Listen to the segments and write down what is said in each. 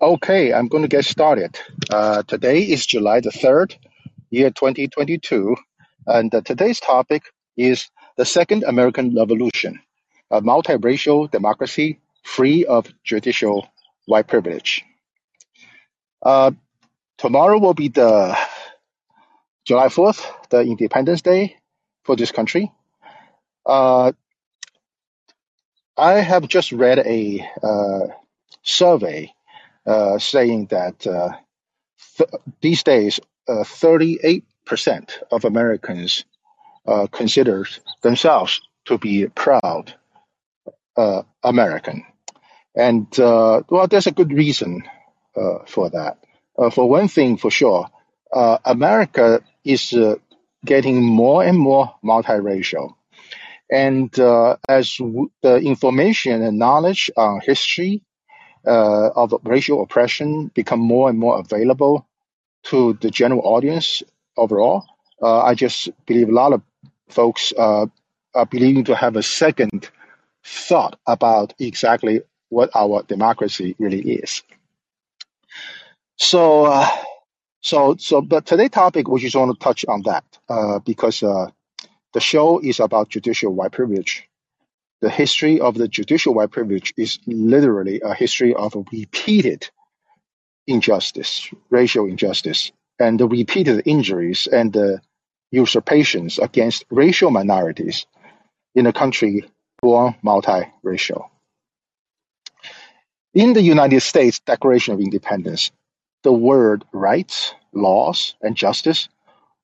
Okay, I'm going to get started. Uh, today is July the 3rd, year 2022, and uh, today's topic is the Second American Revolution, a multiracial democracy free of judicial white privilege. Uh, tomorrow will be the July 4th, the Independence Day for this country. Uh, I have just read a uh, survey uh, saying that uh, th- these days, uh, 38% of Americans uh, consider themselves to be proud uh, American. And well, there's a good reason for that. For one thing, for sure, America is getting more and more multiracial. And as w- the information and knowledge on history uh, of racial oppression become more and more available to the general audience overall, uh, I just believe a lot of folks uh, are beginning to have a second thought about exactly what our democracy really is. So, uh, so, so, but today's topic, we just want to touch on that uh, because uh, the show is about judicial white privilege. The history of the judicial white privilege is literally a history of repeated injustice, racial injustice, and the repeated injuries and the usurpations against racial minorities in a country born multiracial. In the United States Declaration of Independence, the word rights, laws, and justice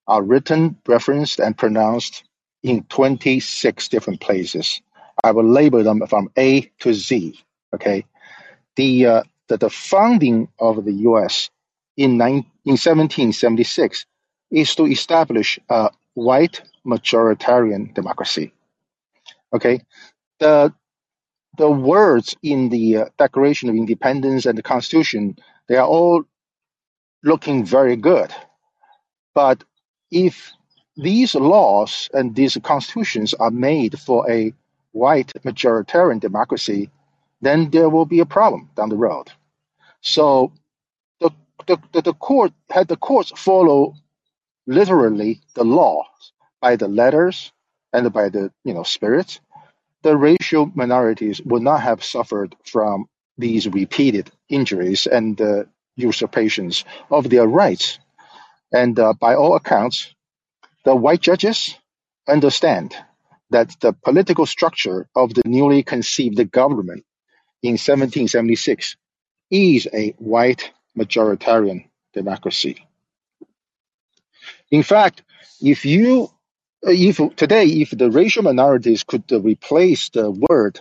are written, referenced, and pronounced in 26 different places. I will label them from A to Z. Okay, the uh, the, the founding of the U.S. in, nine, in 1776 is to establish a white majoritarian democracy. Okay, the the words in the uh, Declaration of Independence and the Constitution they are all looking very good, but if these laws and these constitutions are made for a white majoritarian democracy, then there will be a problem down the road. So the the, the, the court had the courts follow literally the law by the letters and by the you know spirit, the racial minorities would not have suffered from these repeated injuries and uh, usurpations of their rights. And uh, by all accounts, the white judges understand that the political structure of the newly conceived government in 1776 is a white majoritarian democracy. In fact, if you if today if the racial minorities could replace the word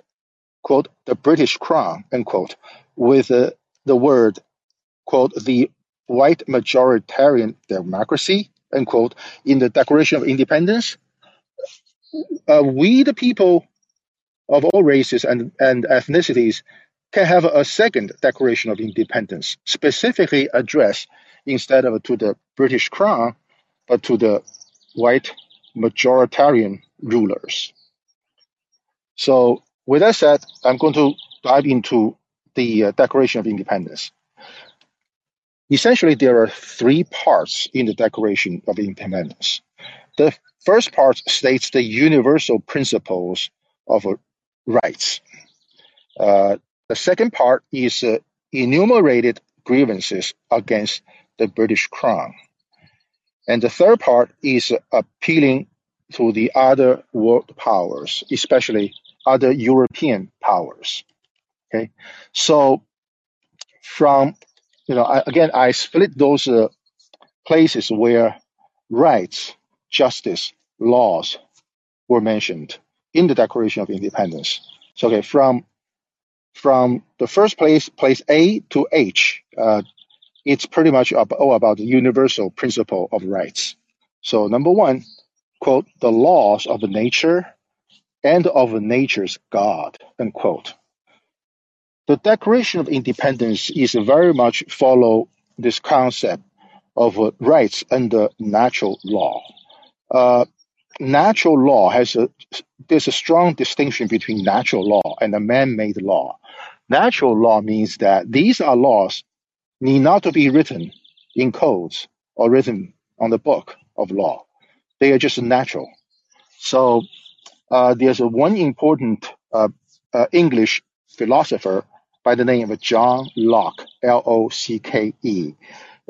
quote the British Crown unquote with uh, the word quote the white majoritarian democracy unquote in the Declaration of Independence, uh, we the people of all races and, and ethnicities can have a second Declaration of Independence, specifically addressed instead of to the British Crown, but to the white majoritarian rulers. So, with that said, I'm going to dive into the uh, Declaration of Independence. Essentially, there are three parts in the Declaration of Independence. The first part states the universal principles of rights. Uh, the second part is uh, enumerated grievances against the British Crown. And the third part is appealing to the other world powers, especially other European powers. Okay, so from you know, I, again, I split those uh, places where rights, justice, laws were mentioned in the Declaration of Independence. So, okay, from from the first place, place A to H, uh, it's pretty much all about the universal principle of rights. So, number one, quote, the laws of nature and of nature's God, unquote. The Declaration of Independence is very much follow this concept of uh, rights under natural law. Uh, natural law has a there's a strong distinction between natural law and a man-made law. Natural law means that these are laws need not to be written in codes or written on the book of law. They are just natural. So uh, there's a one important uh, uh, English philosopher by the name of John Locke, L O C K E.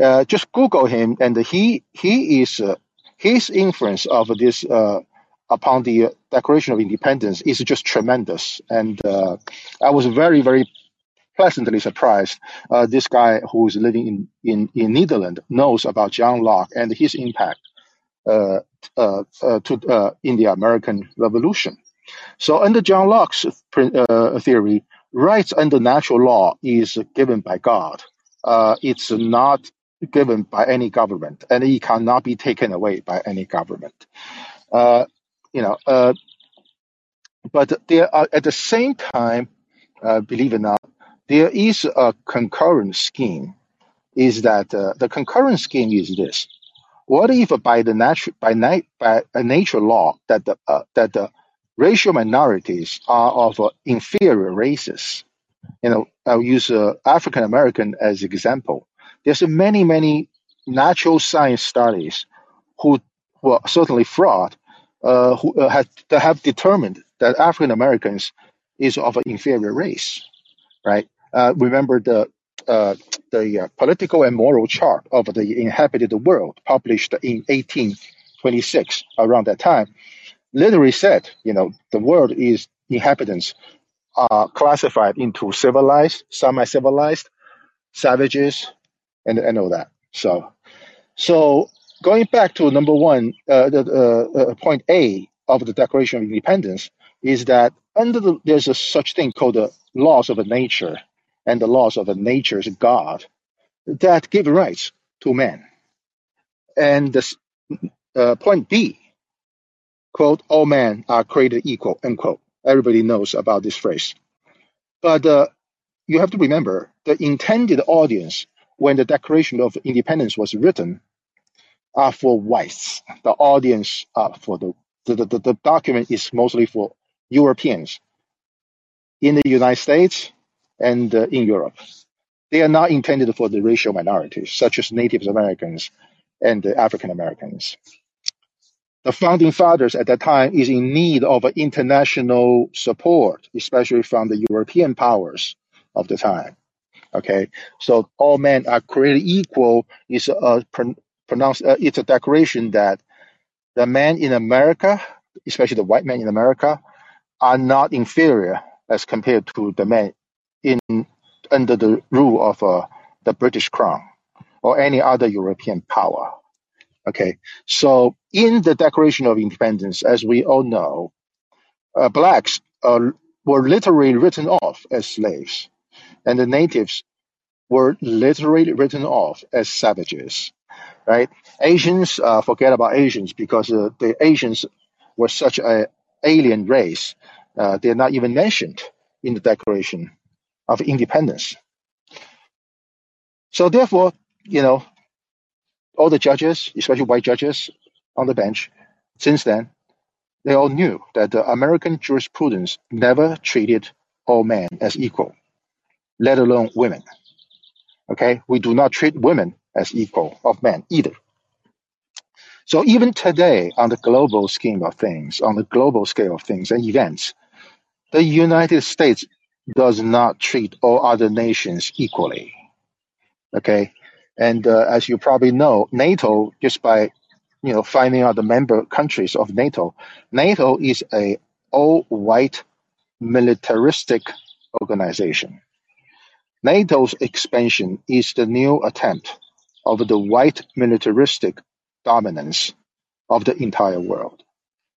Uh, just Google him, and he he is his influence of this uh, upon the Declaration of Independence is just tremendous. And uh, I was very very pleasantly surprised. Uh, this guy who is living in in in Netherlands knows about John Locke and his impact uh, uh, uh, to uh, in the American Revolution. So under John Locke's uh, theory, rights under natural law is given by God. Uh, it's not given by any government, and it cannot be taken away by any government. Uh, you know, uh, but there are at the same time, uh, believe it or not, there is a concurrent scheme. Is that uh, the concurrent scheme is this? What if by the natural by, nat- by a nature law that the uh, that the racial minorities are of inferior races? You know, I'll use uh, African American as example. There's many many natural science studies who are certainly fraud, uh, who uh, have that have determined that African Americans is of an inferior race, right? Uh, remember the uh, the uh, political and moral chart of the inhabited world, published in 1826, around that time, literally said, you know, the world is inhabitants are classified into civilized, semi-civilized, savages, and and all that. So, so going back to number one, uh, the uh, uh, point A of the Declaration of Independence is that under the, there's a such thing called the laws of nature and the laws of nature's God that give rights to man. And this, uh, point B, quote, all men are created equal, unquote. Everybody knows about this phrase. But uh, you have to remember the intended audience when the Declaration of Independence was written are for whites. The audience are for the, the, the, the document is mostly for Europeans in the United States and uh, in Europe. They are not intended for the racial minorities, such as Native Americans and uh, African Americans. The founding fathers at that time is in need of international support, especially from the European powers of the time. Okay, so all men are created equal is a pron- pronounced. Uh, it's a declaration that the men in America, especially the white men in America, are not inferior as compared to the men in under the rule of uh, the British Crown or any other European power. Okay, so in the Declaration of Independence, as we all know, uh, blacks uh, were literally written off as slaves, and the natives were literally written off as savages. Right? Asians, uh, forget about Asians because uh, the Asians were such a alien race. Uh, they're not even mentioned in the Declaration of Independence. So therefore, you know, all the judges, especially white judges on the bench, since then, they all knew that the American jurisprudence never treated all men as equal, let alone women. Okay, we do not treat women as equal of men either. So even today, on the global scheme of things, on the global scale of things and events, the United States does not treat all other nations equally. Okay, and uh, as you probably know, NATO just by you know finding out the member countries of NATO, NATO is a all-white militaristic organization. NATO's expansion is the new attempt of the white militaristic dominance of the entire world.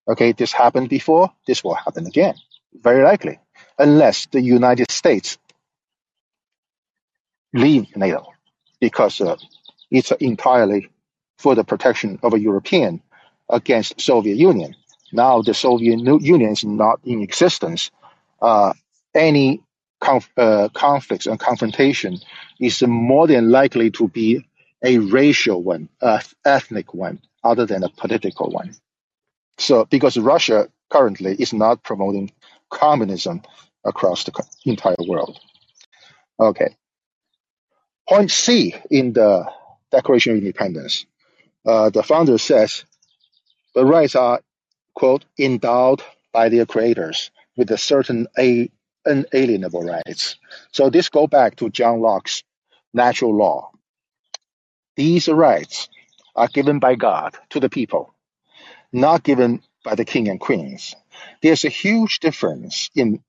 Okay, this happened before, this will happen again, very likely, unless the United States leave NATO because uh, it's entirely for the protection of a European against Soviet Union. Now the Soviet Union is not in existence. Uh, any conf- uh, conflicts and confrontation is more than likely to be a racial one, a ethnic one, other than a political one. So because Russia currently is not promoting communism across the entire world. Okay. Point C in the Declaration of Independence, uh, the founder says the rights are, quote, endowed by their creators with a certain a, unalienable rights. So this go back to John Locke's natural law. These rights are given by God to the people, not given by the king and queens. There's a huge difference in,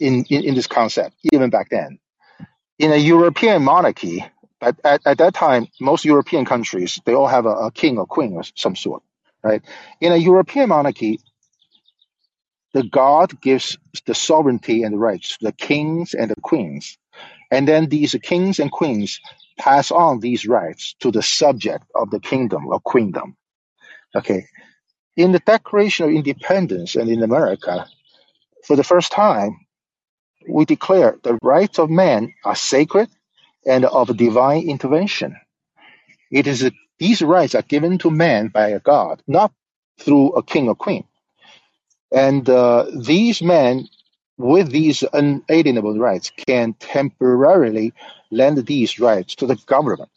in, in, in this concept, even back then in a European monarchy, at, at, at that time, most European countries, they all have a, a king or queen of some sort, right? In a European monarchy, the God gives the sovereignty and the rights to the kings and the queens. And then these kings and queens pass on these rights to the subject of the kingdom or queendom. Okay. In the Declaration of Independence and in America, for the first time, we declare the rights of man are sacred and of divine intervention. It is these rights are given to man by a God, not through a king or queen. And uh, these men, with these unalienable rights, can temporarily lend these rights to the government,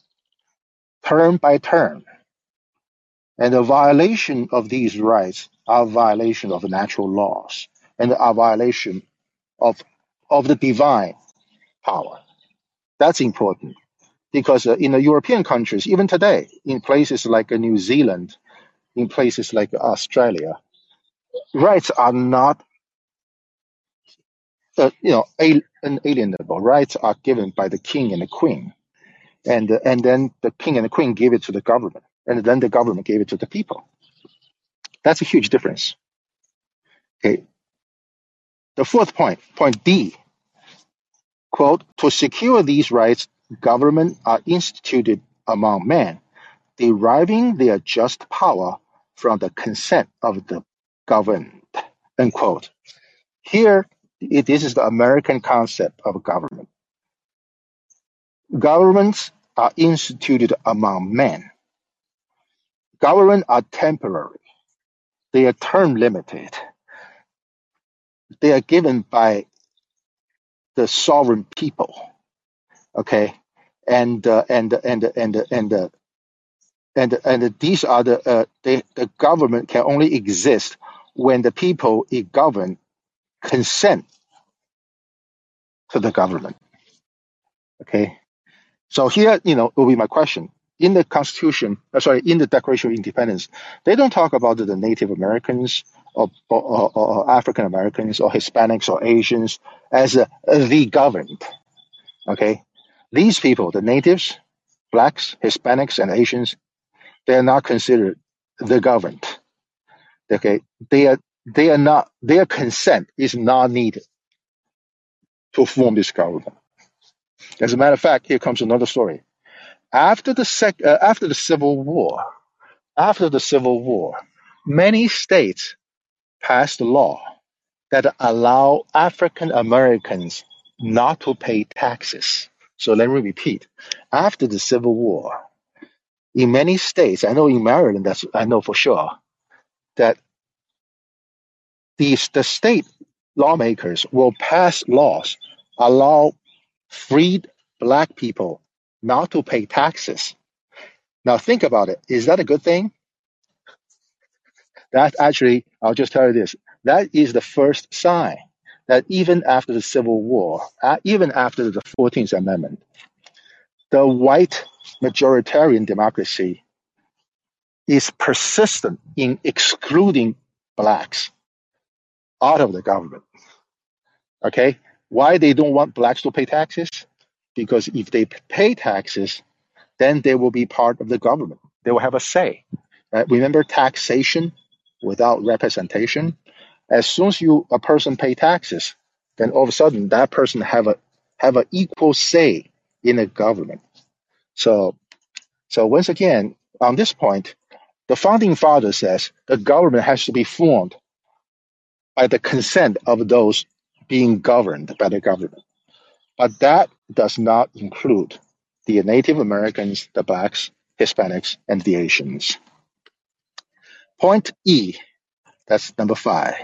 term by term. And the violation of these rights are violation of natural laws and are violation of of the divine power. That's important because uh, in the European countries, even today, in places like uh, New Zealand, in places like Australia, rights are not, uh, you know, al- unalienable. Rights are given by the king and the queen, and uh, and then the king and the queen give it to the government, and then the government gave it to the people. That's a huge difference. Okay. The fourth point, point D, quote, to secure these rights, government are instituted among men deriving their just power from the consent of the governed. End quote. Here, this is the American concept of government. Governments are instituted among men. Governments are temporary. They are term limited. They are given by the sovereign people. Okay, and uh, and and and and uh, and and these are the uh, they, the government can only exist when the people it govern consent to the government. Okay, so here you know will be my question in the Constitution. Uh, sorry, in the Declaration of Independence, they don't talk about the Native Americans or, or, or, African Americans or Hispanics or Asians as uh, the governed. Okay, these people, the natives, blacks, Hispanics, and Asians, they are not considered the governed. Okay, they are they are not their consent is not needed to form this government. As a matter of fact, here comes another story. After the sec, uh, after the Civil War, after the Civil War, many states passed a law that allow African Americans not to pay taxes. So let me repeat. After the Civil War, in many states, I know in Maryland, that's I know for sure, that the, the state lawmakers will pass laws allow freed black people not to pay taxes. Now think about it. Is that a good thing? That actually, I'll just tell you this. That is the first sign that even after the Civil War, uh, even after the 14th Amendment, the white majoritarian democracy is persistent in excluding blacks out of the government. Okay? Why they don't want blacks to pay taxes? Because if they pay taxes, then they will be part of the government. They will have a say. Uh, remember taxation without representation? As soon as you a person pay taxes, then all of a sudden that person have a have an equal say in the government. So so once again, on this point, the founding father says the government has to be formed by the consent of those being governed by the government. But that does not include the Native Americans, the blacks, Hispanics, and the Asians. Point E, that's number five.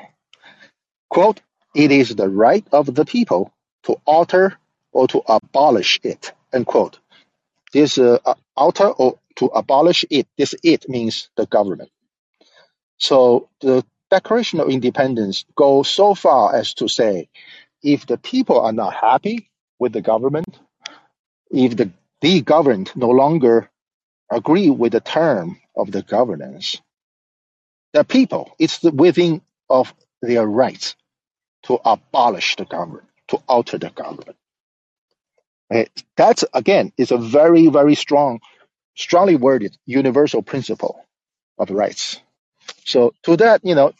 Quote, it is the right of the people to alter or to abolish it, end quote. This uh, alter or to abolish it. This it means the government. So the Declaration of Independence goes so far as to say, if the people are not happy with the government, if the the governed no longer agree with the term of the governance, the people it's the within of their rights to abolish the government, to alter the government. That's again is a very very strong, strongly worded universal principle of rights. So to that, you know,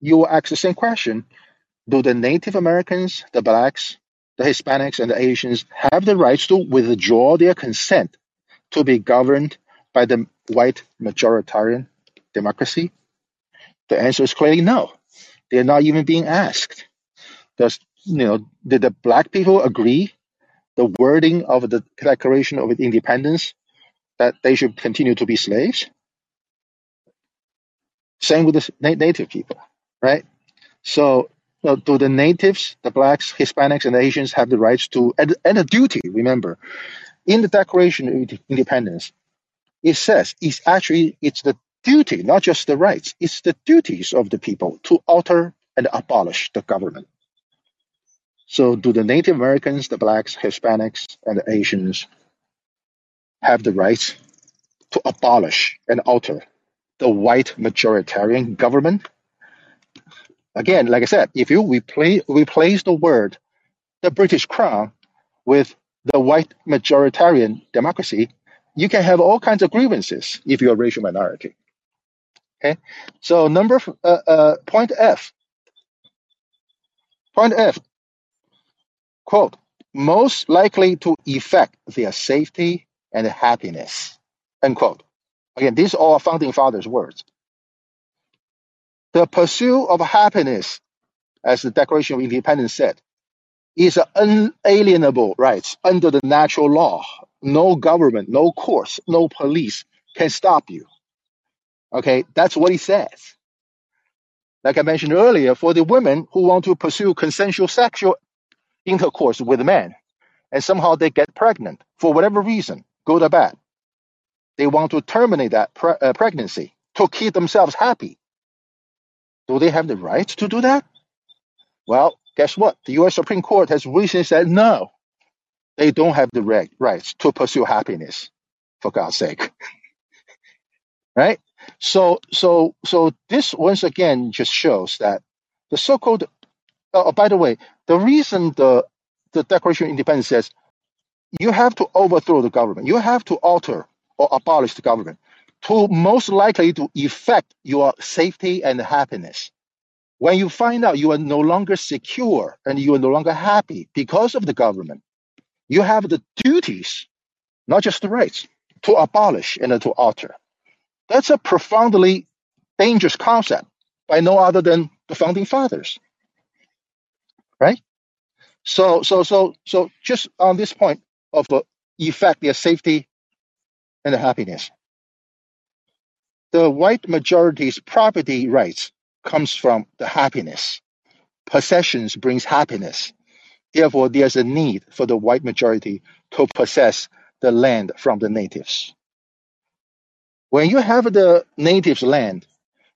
you will ask the same question: Do the Native Americans, the blacks, the Hispanics, and the Asians have the rights to withdraw their consent to be governed by the white majoritarian democracy? The answer is clearly no. They're not even being asked. Does you know? Did the black people agree the wording of the Declaration of Independence that they should continue to be slaves? Same with the na- native people, right? So, do the natives, the blacks, Hispanics, and Asians have the rights to and, and a duty? Remember, in the Declaration of Independence, it says it's actually it's the duty, not just the rights. It's the duties of the people to alter and abolish the government. So, do the Native Americans, the blacks, Hispanics, and the Asians have the right to abolish and alter the white majoritarian government? Again, like I said, if you replace, replace the word the British Crown with the white majoritarian democracy, you can have all kinds of grievances if you're a racial minority. Okay, so number uh, uh, point F, point F, quote, most likely to effect their safety and happiness, unquote. Again, these are founding fathers' words. The pursuit of happiness, as the Declaration of Independence said, is an unalienable right under the natural law. No government, no courts, no police can stop you. Okay, that's what he says. Like I mentioned earlier, for the women who want to pursue consensual sexual intercourse with men and somehow they get pregnant for whatever reason, good or bad, they want to terminate that pre- uh, pregnancy to keep themselves happy. Do they have the right to do that? Well, guess what? The U.S. Supreme Court has recently said no, they don't have the right, rights to pursue happiness. For God's sake, right? So, so, so this once again just shows that the so-called. Oh, by the way, the reason the the Declaration of Independence says you have to overthrow the government, you have to alter or abolish the government to most likely to effect your safety and happiness When you find out you are no longer secure and you are no longer happy because of the government, you have the duties, not just the rights, to abolish and to alter. That's a profoundly dangerous concept by no other than the founding fathers, right? So, so, so, so, just on this point of uh, effect their safety and happiness, the white majority's property rights comes from the happiness. Possessions brings happiness Therefore, there's a need for the white majority to possess the land from the natives. When you have the natives' land,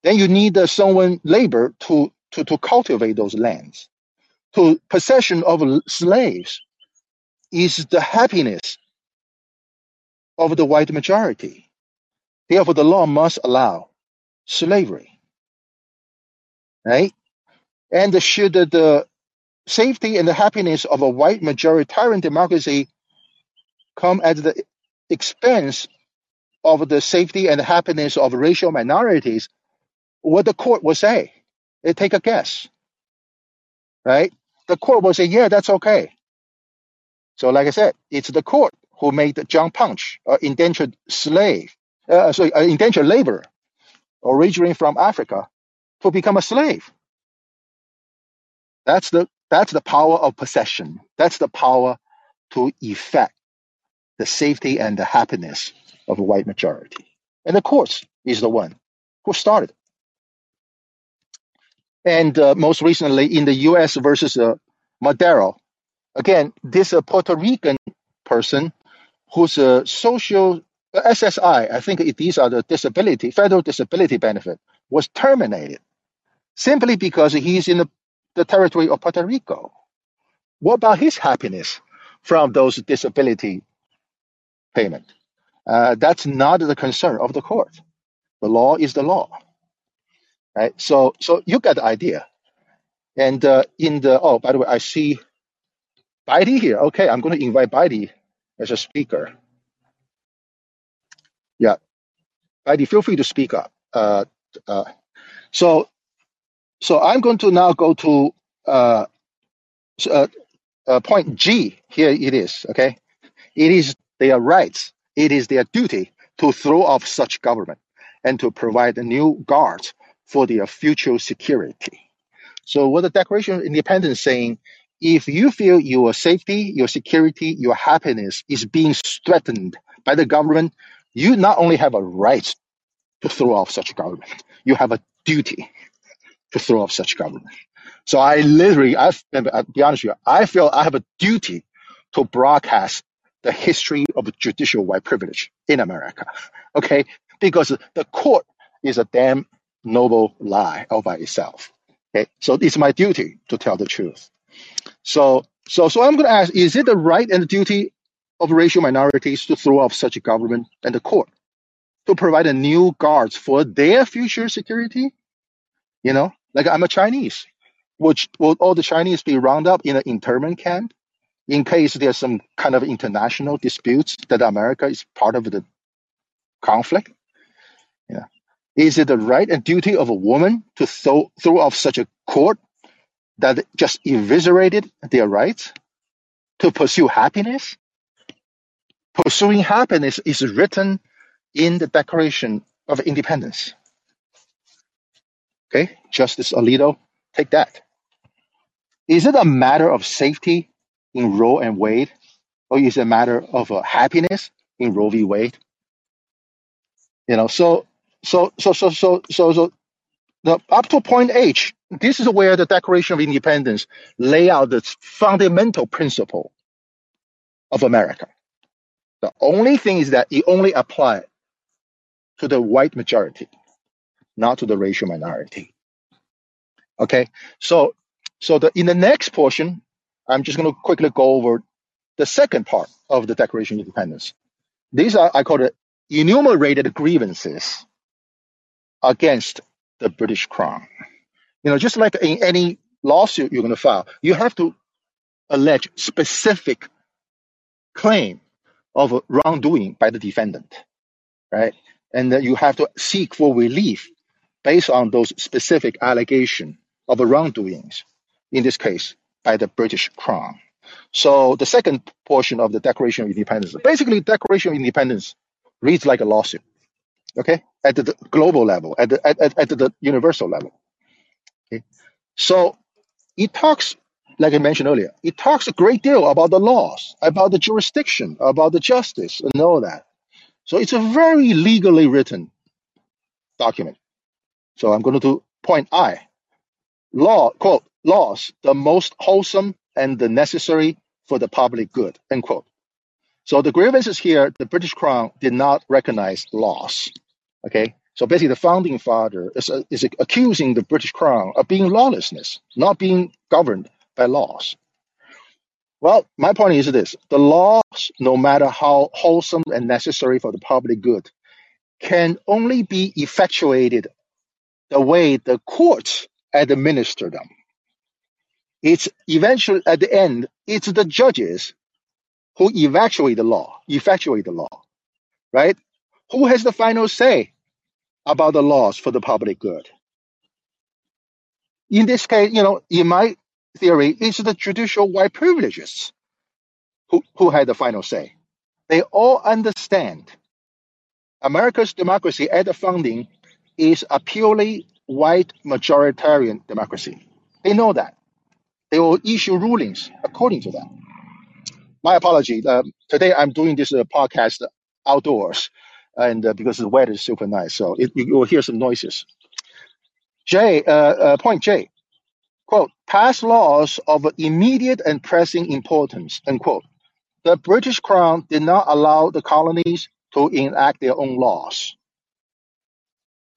then you need uh, someone labor to, to, to cultivate those lands. To possession of slaves is the happiness of the white majority. Therefore, the law must allow slavery, right? And should the safety and the happiness of a white majoritarian democracy come at the expense of the safety and happiness of racial minorities, what the court will say. They take a guess, right? The court will say, yeah, that's okay. So, like I said, it's the court who made John Punch an indentured slave, uh, sorry, an indentured laborer, originating from Africa, to become a slave. That's the that's the power of possession. That's the power to effect the safety and the happiness of a white majority. And the courts is the one who started. And uh, most recently in the U.S. versus uh, Madero, again, this uh, Puerto Rican person who's a social SSI, I think these are the disability, federal disability benefit, was terminated simply because he's in the, the territory of Puerto Rico. What about his happiness from those disability payment? Uh, that's not the concern of the court. The law is the law, right? So, so you get the idea. And uh, in the oh, by the way, I see Baidi here. Okay, I'm going to invite Baidi as a speaker. Yeah, Baidi, feel free to speak up. Uh, uh, so, so I'm going to now go to uh, uh, uh, point G. Here it is. Okay, it is their rights. It is their duty to throw off such government and to provide new guards for their future security. So what the Declaration of Independence saying, if you feel your safety, your security, your happiness is being threatened by the government, you not only have a right to throw off such government, you have a duty to throw off such government. So I literally, I, I'll be honest with you, I feel I have a duty to broadcast the history of judicial white privilege in America. Okay? Because the court is a damn noble lie all by itself. Okay? So it's my duty to tell the truth. So, so, so I'm going to ask, is it the right and the duty of racial minorities to throw off such a government and the court to provide a new guards for their future security? You know, like I'm a Chinese. Would, will all the Chinese be rounded up in an internment camp in case there's some kind of international disputes that America is part of the conflict? Yeah. Is it the right and duty of a woman to throw, throw off such a court that just eviscerated their rights to pursue happiness? Pursuing happiness is written in the Declaration of Independence. Okay, Justice Alito, take that. Is it a matter of safety in Roe and Wade, or is it a matter of uh, happiness in Roe v. Wade? You know, so so so so so so so the up to point H, this is where the Declaration of Independence lay out the fundamental principle of America. The only thing is that it only applies to the white majority, not to the racial minority. Okay, so so the in the next portion, I'm just going to quickly go over the second part of the Declaration of Independence. These are I call it enumerated grievances against the British Crown. You know, just like in any lawsuit you're going to file, you have to allege specific claim of wrongdoing by the defendant, right? And then you have to seek for relief based on those specific allegation of wrongdoings, in this case, by the British Crown. So the second portion of the Declaration of Independence, basically, Declaration of Independence reads like a lawsuit, okay, at the global level, at the at, at, at the universal level. Okay? So it talks, like I mentioned earlier, it talks a great deal about the laws, about the jurisdiction, about the justice, and all that. So it's a very legally written document. So I'm going to point I. Law, quote, laws, the most wholesome and the necessary for the public good, end quote. So the grievances here, the British Crown did not recognize laws. Okay. So basically, the founding father is, uh, is accusing the British Crown of being lawlessness, not being governed by laws. Well, my point is this the laws, no matter how wholesome and necessary for the public good, can only be effectuated the way the courts administer them. It's eventually, at the end, it's the judges who effectuate the law, effectuate the law, right? Who has the final say about the laws for the public good? In this case, you know, in my theory, it's the judicial white privileges who, who had the final say. They all understand America's democracy at the founding is a purely white majoritarian democracy. They know that. They will issue rulings according to that. My apology. Um, today I'm doing this uh, podcast outdoors, and uh, because the weather is super nice, so it, you will hear some noises. J, uh, uh, point J, quote, pass laws of immediate and pressing importance, unquote The British Crown did not allow the colonies to enact their own laws.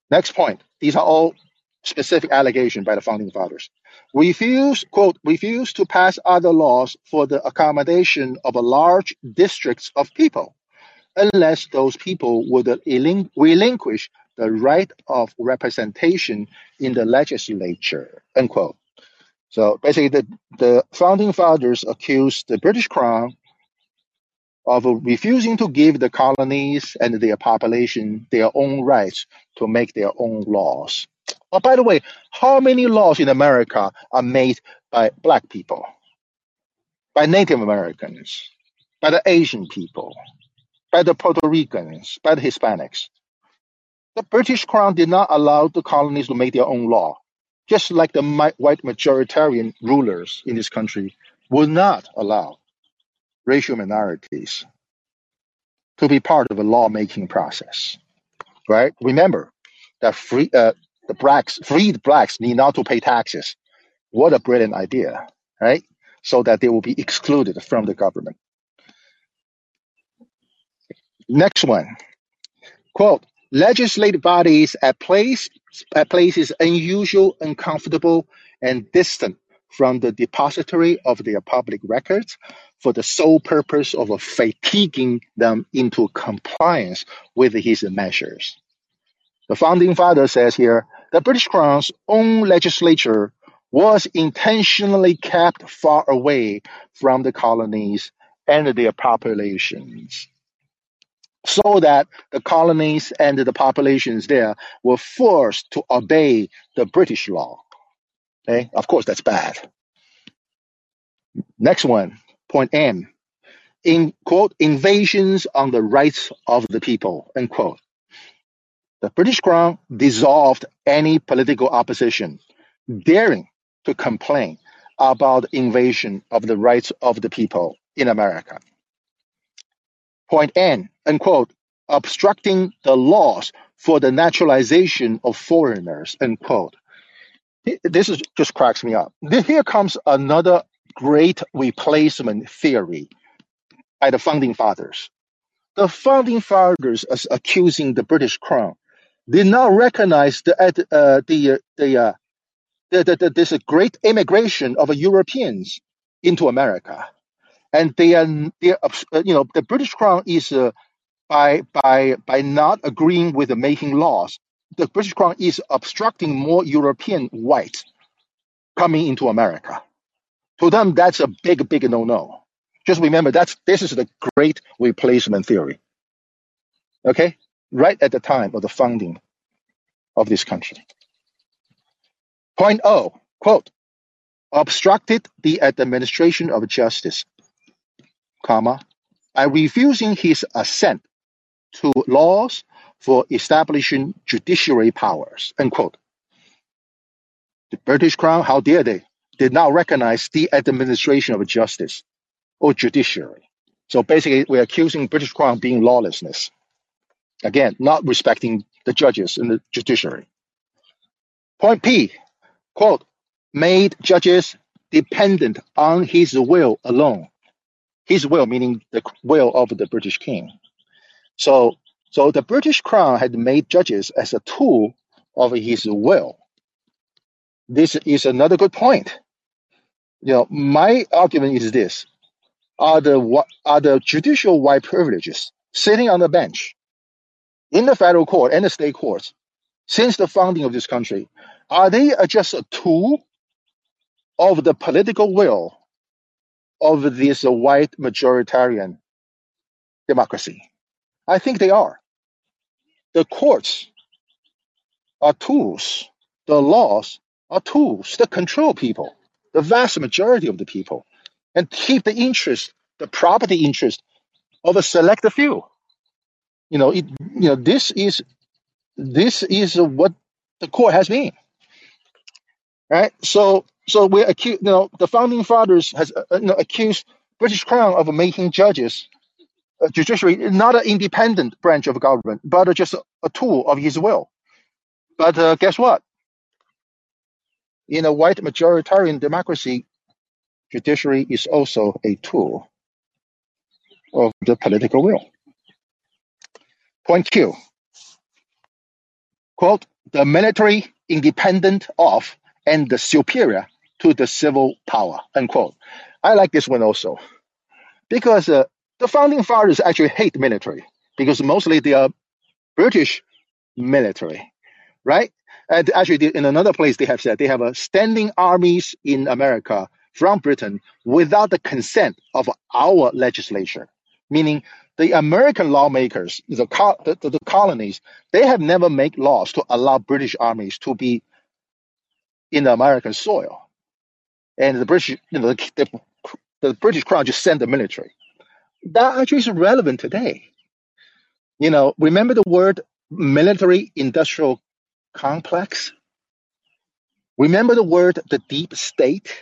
Next point. These are all specific allegations by the founding fathers. Refuse, quote, refuse to pass other laws for the accommodation of a large districts of people, unless those people would relinquish the right of representation in the legislature, unquote. So basically, the, the founding fathers accused the British Crown of refusing to give the colonies and their population their own rights to make their own laws. Oh, by the way, how many laws in America are made by black people, by Native Americans, by the Asian people, by the Puerto Ricans, by the Hispanics? The British Crown did not allow the colonies to make their own law, just like the white majoritarian rulers in this country would not allow racial minorities to be part of the lawmaking process. Right? Remember that free, uh, the blacks, freed blacks need not to pay taxes. What a brilliant idea, right? So that they will be excluded from the government. Next one, quote, legislative bodies at place at places unusual, uncomfortable, and distant from the depository of their public records for the sole purpose of fatiguing them into compliance with his measures. The founding father says here, the British Crown's own legislature was intentionally kept far away from the colonies and their populations so that the colonies and the populations there were forced to obey the British law. Okay, of course, that's bad. Next one, point M. In quote, invasions on the rights of the people, end quote. The British Crown dissolved any political opposition daring to complain about invasion of the rights of the people in America. Point N, unquote, obstructing the laws for the naturalization of foreigners, unquote. This is just cracks me up. Here comes another great replacement theory by the founding fathers. The founding fathers as accusing the British Crown did not recognize the uh, the the, uh, the, the, the this great immigration of Europeans into America, and they are they are, uh, you know the British Crown is uh, by by by not agreeing with the making laws, the British Crown is obstructing more European whites coming into America. To them, that's a big big no no. Just remember that's this is the great replacement theory. Okay, right at the time of the founding of this country. Point O, quote, obstructed the administration of justice, comma, by refusing his assent to laws for establishing judiciary powers, unquote. The British Crown, how dare they, did not recognize the administration of justice or judiciary. So basically, we're accusing British Crown being lawlessness. Again, not respecting the judges and the judiciary. Point P, quote, made judges dependent on his will alone. His will meaning the will of the British king. So, so the British crown had made judges as a tool of his will. This is another good point. You know, my argument is this: are the are the judicial white privileges sitting on the bench in the federal court and the state courts since the founding of this country, are they just a tool of the political will of this white majoritarian democracy? I think they are. The courts are tools. The laws are tools that control people, the vast majority of the people, and keep the interest, the property interest of a select few. You know, it, you know, this is this is what the court has been, right? So, so we're accused. You know, the founding fathers has uh, you know accused British Crown of making judges, uh, judiciary, not an independent branch of government, but just a, a tool of his will. But uh, guess what? In a white majoritarian democracy, judiciary is also a tool. of the political will. Point Q, quote, the military independent of and the superior to the civil power, unquote. I like this one also because uh, the founding fathers actually hate military because mostly they are British military, right? And actually, in another place, they have said they have a standing armies in America from Britain without the consent of our legislature, meaning the American lawmakers, the, the, the, colonies, they have never made laws to allow British armies to be in the American soil. And the British, you know, the, the, the British crown just sent the military. That actually is relevant today. You know, remember the word military industrial complex? Remember the word the deep state?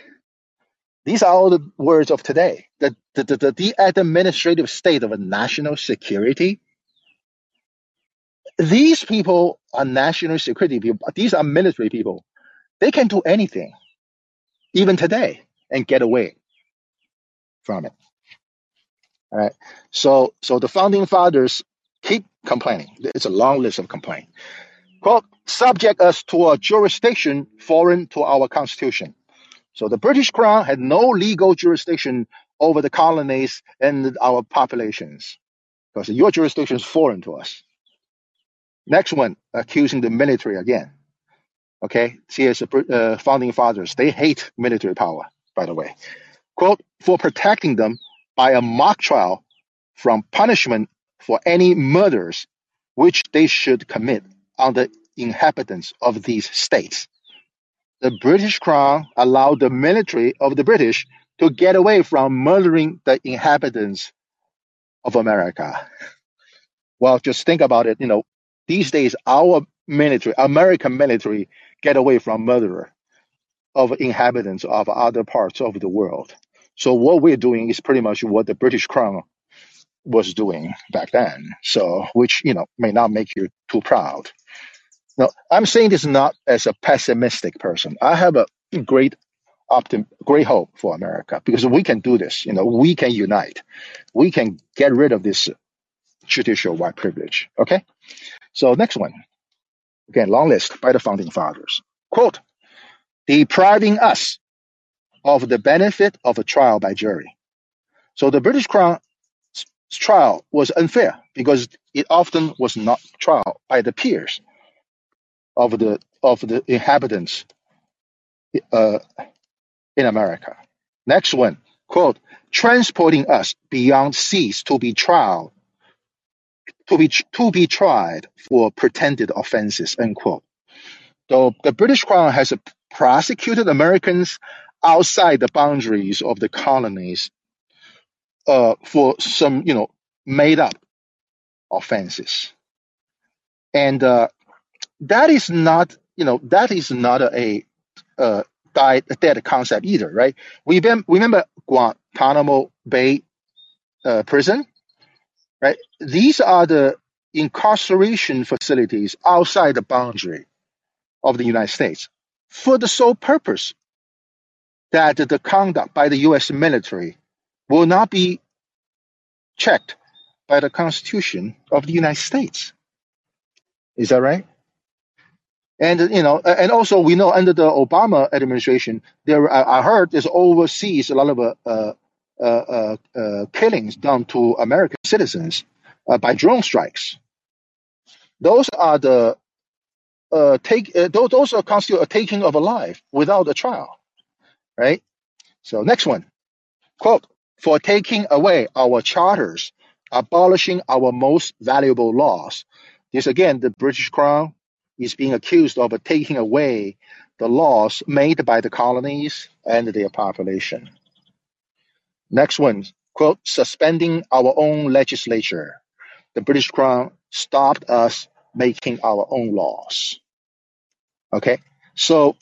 These are all the words of today. The, the, the, the, the administrative state of a national security. These people are national security people. These are military people. They can do anything, even today, and get away from it. All right. So, so the founding fathers keep complaining. It's a long list of complaints. Quote, subject us to a jurisdiction foreign to our constitution. So the British Crown had no legal jurisdiction over the colonies and our populations because your jurisdiction is foreign to us. Next one, accusing the military again. Okay, see, as the uh, founding fathers, they hate military power, by the way. Quote, for protecting them by a mock trial from punishment for any murders which they should commit on the inhabitants of these states. The British Crown allowed the military of the British to get away from murdering the inhabitants of America. Well, just think about it. You know, these days our military, American military, get away from murder of inhabitants of other parts of the world. So what we're doing is pretty much what the British Crown was doing back then. So, which you know may not make you too proud. Now I'm saying this not as a pessimistic person. I have a great optim- great hope for America because we can do this. You know, we can unite. We can get rid of this judicial white privilege. Okay. So next one, again, long list by the founding fathers. Quote, depriving us of the benefit of a trial by jury. So the British Crown trial was unfair because it often was not trial by the peers of the of the inhabitants uh, in America. Next one, quote, transporting us beyond seas to be trial to be to be tried for pretended offenses, unquote. So the British Crown has prosecuted Americans outside the boundaries of the colonies uh, for some, you know, made up offenses, and uh, that is not, you know, that is not a, uh died, dead concept either, right? We rem- remember Guantanamo Bay uh, prison, right? These are the incarceration facilities outside the boundary of the United States for the sole purpose that the conduct by the U.S. military will not be checked by the Constitution of the United States. Is that right? And you know, and also we know under the Obama administration, there I heard there's overseas a lot of uh, uh, uh, uh, killings done to American citizens uh, by drone strikes. Those are the uh, take those those are constitute a taking of a life without a trial, right? So next one. Quote, for taking away our charters, abolishing our most valuable laws. This again, the British Crown is being accused of taking away the laws made by the colonies and their population. Next one, quote, suspending our own legislature. The British Crown stopped us making our own laws. Okay. So,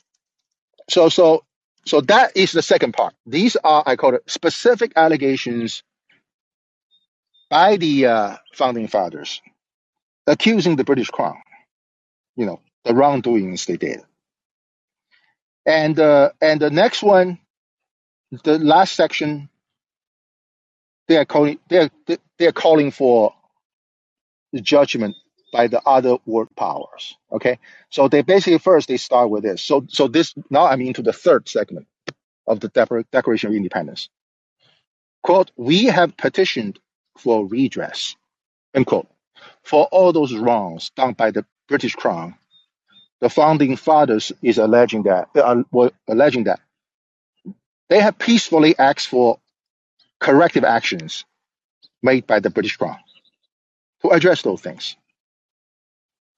so, so, so that is the second part. These are, I call it specific allegations by the uh, founding fathers accusing the British Crown, you know, the wrongdoings they did. And uh, and the next one, the last section they are calling they are they are calling for the judgment by the other world powers. Okay, so they basically first they start with this. So so this now I'm into the third segment of the Declar- Declaration of Independence. Quote: We have petitioned for redress. End quote. For all those wrongs done by the British Crown, the founding fathers is alleging that uh, were alleging that they have peacefully asked for corrective actions made by the British Crown to address those things.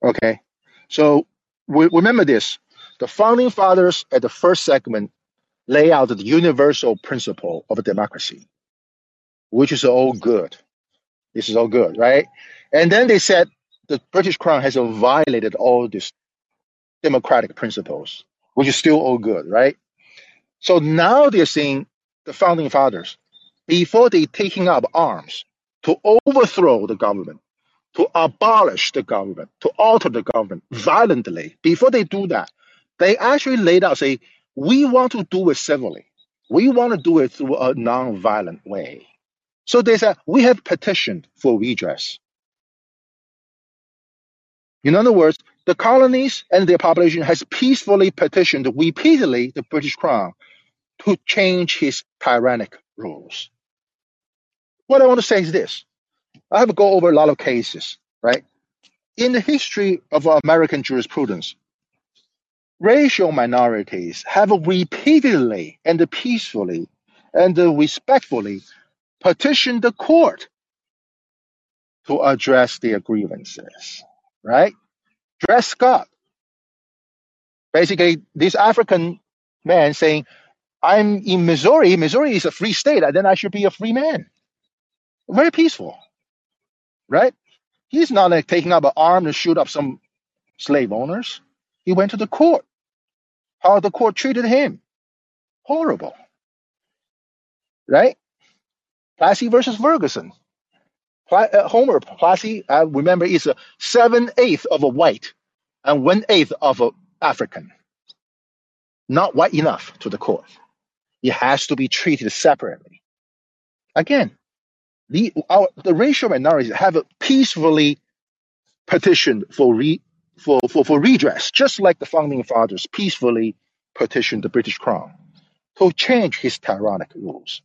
Okay, so we, remember this: the founding fathers at the first segment lay out the universal principle of a democracy, which is all good. This is all good, right? And then they said the British Crown has violated all these democratic principles, which is still all good, right? So now they're saying the founding fathers, before they taking up arms to overthrow the government, to abolish the government, to alter the government violently, before they do that, they actually laid out say, we want to do it civilly. We want to do it through a non-violent way. So they said, we have petitioned for redress. In other words, the colonies and their population has peacefully petitioned repeatedly the British Crown to change his tyrannic rules. What I want to say is this. I have to go over a lot of cases, right? In the history of American jurisprudence, racial minorities have repeatedly and peacefully and respectfully petitioned the court to address their grievances, right? Dred Scott, basically, this African man saying, I'm in Missouri. Missouri is a free state, and then I should be a free man. Very peaceful, right? He's not like taking up an arm to shoot up some slave owners. He went to the court. How the court treated him. Horrible, right? Plessy versus Ferguson. Uh, Homer Plessy, I remember, is a seven eighth of a white and one eighth of a African. Not white enough to the court. He has to be treated separately. Again, the our, the racial minorities have peacefully petitioned for re, for, for for redress, just like the founding fathers peacefully petitioned the British Crown to change his tyrannic rules.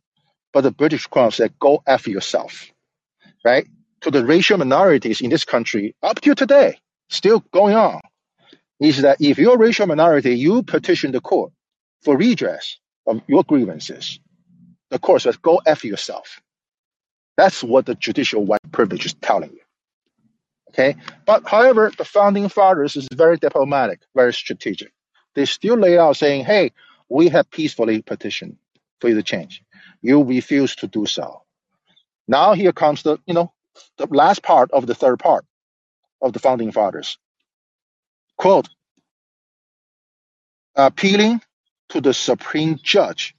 But the British Crown said, "Go after yourself." Right to the racial minorities in this country up to today, still going on, is that if you're a racial minority, you petition the court for redress of your grievances. The court says, "Go after yourself." That's what the judicial white privilege is telling you. Okay. But however, the founding fathers is very diplomatic, very strategic. They still lay out saying, hey, we have peacefully petitioned for you to change. You refuse to do so. Now here comes the, you know, the last part of the third part of the founding fathers. Quote, appealing to the supreme judge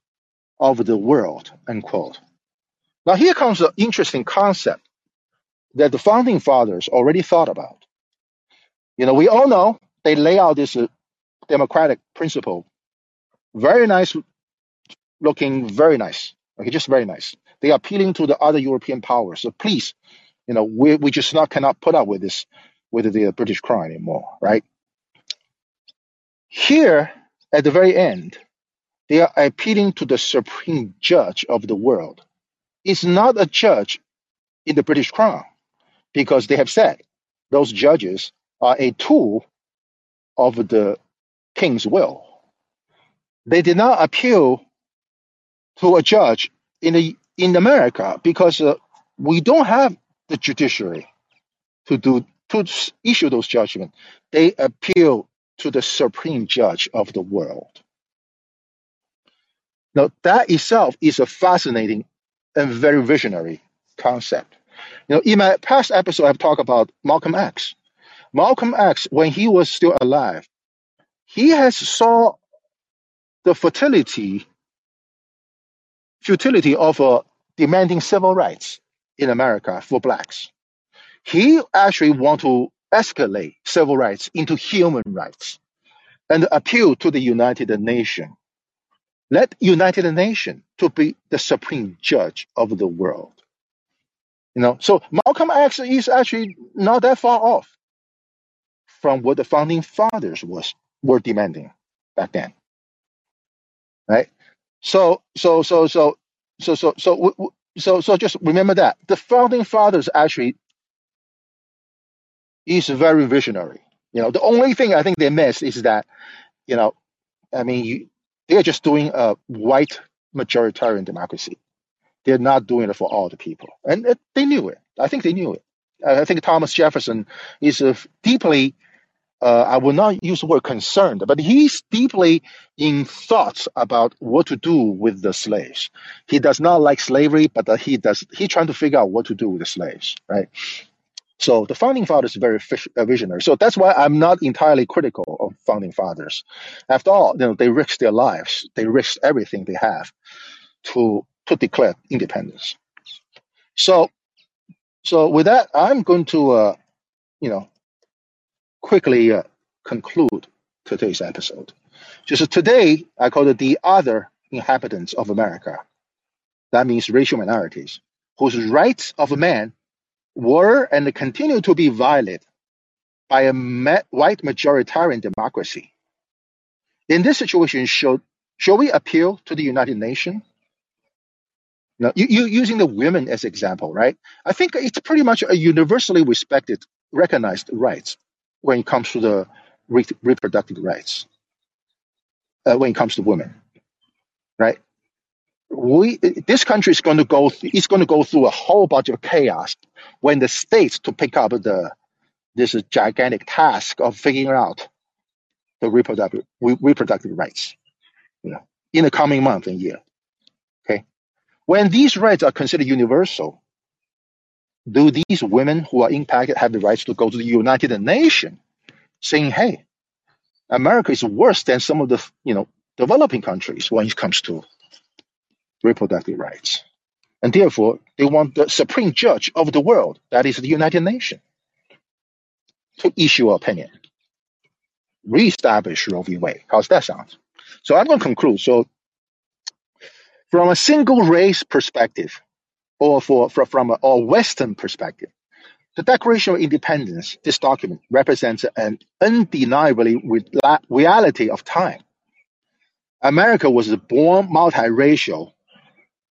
of the world, unquote. Now here comes an interesting concept that the founding fathers already thought about. You know, we all know they lay out this uh, democratic principle. Very nice looking, very nice. Okay, just very nice. They are appealing to the other European powers. So please, you know, we, we just not cannot put up with this, with the British crown anymore, right? Here, at the very end, they are appealing to the supreme judge of the world. It's not a judge in the British crown because they have said those judges are a tool of the king's will. They did not appeal to a judge in the, in America because uh, we don't have the judiciary to do to issue those judgments. They appeal to the supreme judge of the world. Now that itself is a fascinating and very visionary concept. You know, in my past episode, I've talked about Malcolm X. Malcolm X, when he was still alive, he has saw the fertility futility of uh, demanding civil rights in America for blacks. He actually want to escalate civil rights into human rights and appeal to the United Nations. Let United Nations to be the supreme judge of the world. You know, so Malcolm X is actually not that far off from what the founding fathers was were demanding back then, right? So, so, so, so, so, so, so, w- w- so, so, just remember that the founding fathers actually is very visionary. You know, the only thing I think they missed is that, you know, I mean, you, they are just doing a white majoritarian democracy. They're not doing it for all the people, and it, they knew it. I think they knew it. I think Thomas Jefferson is deeply uh, I will not use the word concerned, but he's deeply in thoughts about what to do with the slaves. He does not like slavery, but he does. He trying to figure out what to do with the slaves, right? So the founding fathers are very fish, uh, visionary. So that's why I'm not entirely critical of founding fathers. After all, you know, they risked their lives, they risked everything they have to to declare independence. So, so with that, I'm going to, uh, you know, quickly uh, conclude today's episode. Just today, I call it the other inhabitants of America. That means racial minorities, whose rights of man were and continue to be violated by a white majoritarian democracy. In this situation, should, shall we appeal to the United Nations? Know, you, you using the women as example, right? I think it's pretty much a universally respected, recognized rights when it comes to the re- reproductive rights, uh, when it comes to women, right? We this country is going to go th- it's going to go through a whole bunch of chaos when the states to pick up the this gigantic task of figuring out the reproductive re- reproductive rights, you know, in the coming month and year. Okay, when these rights are considered universal, do these women who are impacted have the rights to go to the United Nations, saying, "Hey, America is worse than some of the you know developing countries when it comes to reproductive rights. And therefore, they want the supreme judge of the world, that is the United Nations, to issue an opinion, reestablish Roe v. Wade. How's that sound? So I'm going to conclude. So from a single race perspective, or for, for from a or Western perspective, the Declaration of Independence, this document represents an undeniably reality of time. America was born multiracial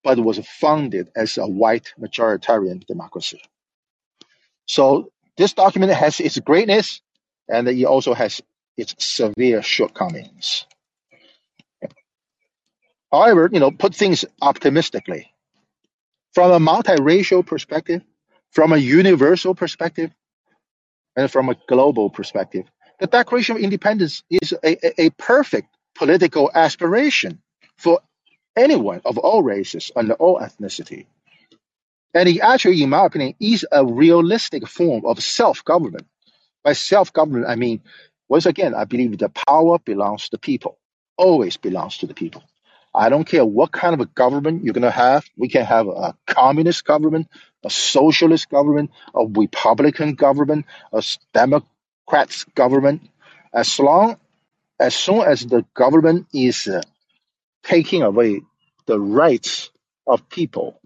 but was founded as a white majoritarian democracy. So this document has its greatness and it also has its severe shortcomings. However, you know, put things optimistically. From a multiracial perspective, from a universal perspective, and from a global perspective, the Declaration of Independence is a, a, a perfect political aspiration for anyone of all races and all ethnicity. And it actually, in my opinion, is a realistic form of self-government. By self-government, I mean, once again, I believe the power belongs to the people, always belongs to the people. I don't care what kind of a government you're going to have. We can have a communist government, a socialist government, a Republican government, a Democrats government. As long, as soon as the government is uh, taking away the rights of people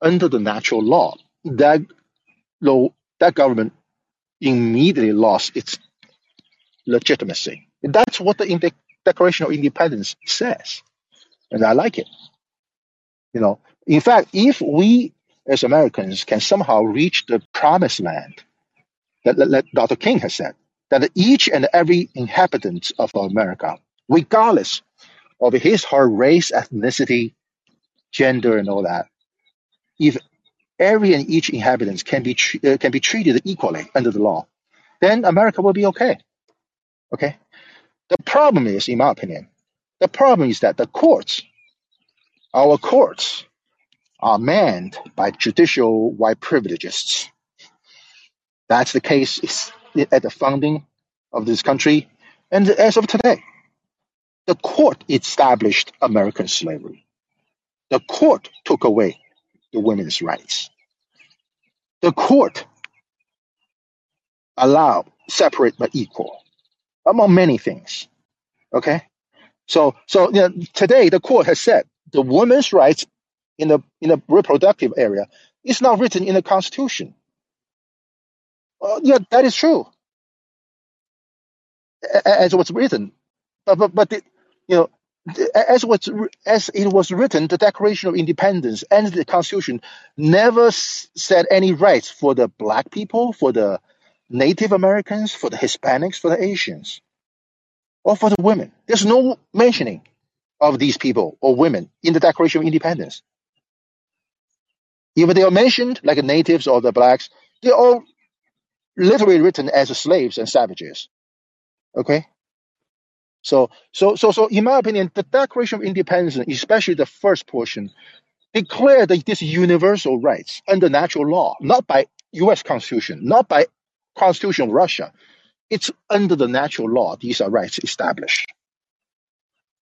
under the natural law, that law, that government immediately lost its legitimacy. That's what the Declaration of Independence says, and I like it. You know, in fact, if we as Americans can somehow reach the promised land that, that, that Dr. King has said, that each and every inhabitant of America, regardless of his her race, ethnicity, gender, and all that, if every and each inhabitant can be uh, can be treated equally under the law, then America will be okay. Okay. The problem is, in my opinion, the problem is that the courts, our courts, are manned by judicial white privilegists. That's the case at the founding of this country, and as of today, the court established American slavery. The court took away the women's rights. The court allowed separate but equal, among many things. Okay, so so you know, today the court has said the women's rights in the in the reproductive area is not written in the Constitution. Yeah, that is true, as was written. But but but the, you know, as was as it was written, the Declaration of Independence and the Constitution never said any rights for the black people, for the Native Americans, for the Hispanics, for the Asians, or for the women. There's no mentioning of these people or women in the Declaration of Independence. Even they are mentioned, like the natives or the blacks, they're all literally written as slaves and savages. Okay? So, so, so, so, in my opinion, the Declaration of Independence, especially the first portion, declared that these universal rights under natural law, not by U.S. Constitution, not by Constitution of Russia. It's under the natural law. These are rights established.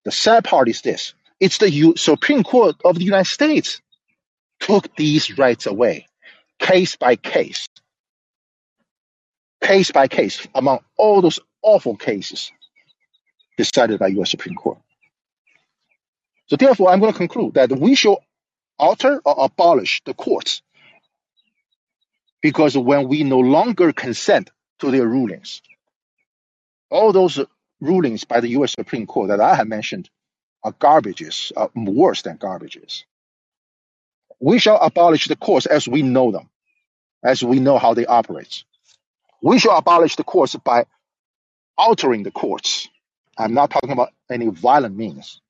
The sad part is this: it's the U- Supreme Court of the United States took these rights away, case by case, case by case, among all those awful cases decided by U.S. Supreme Court. So therefore, I'm going to conclude that we should alter or abolish the courts because when we no longer consent to their rulings, all those rulings by the U.S. Supreme Court that I have mentioned are garbages, are worse than garbages. We shall abolish the courts as we know them, as we know how they operate. We shall abolish the courts by altering the courts I'm not talking about any violent means.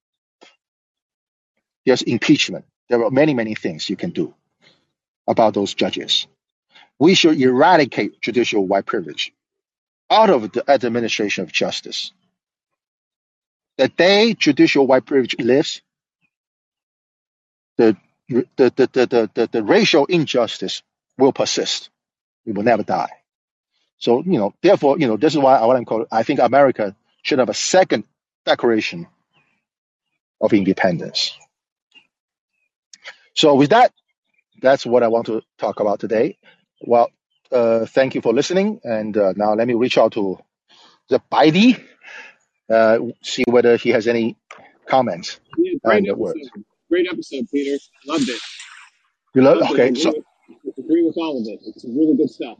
There's impeachment. There are many, many things you can do about those judges. We should eradicate judicial white privilege out of the administration of justice. The day judicial white privilege lives, the, the, the, the, the, the racial injustice will persist. It will never die. So, you know, therefore, you know, this is why I want to call I think America should have a second Declaration of Independence. So with that, that's what I want to talk about today. Well, uh, thank you for listening, and uh, now let me reach out to the Baidi, uh, see whether he has any comments Yeah, great episode. Great episode, Peter. Loved it. You love? Loved it. Okay, Agree so agree with all of it. It's really good stuff.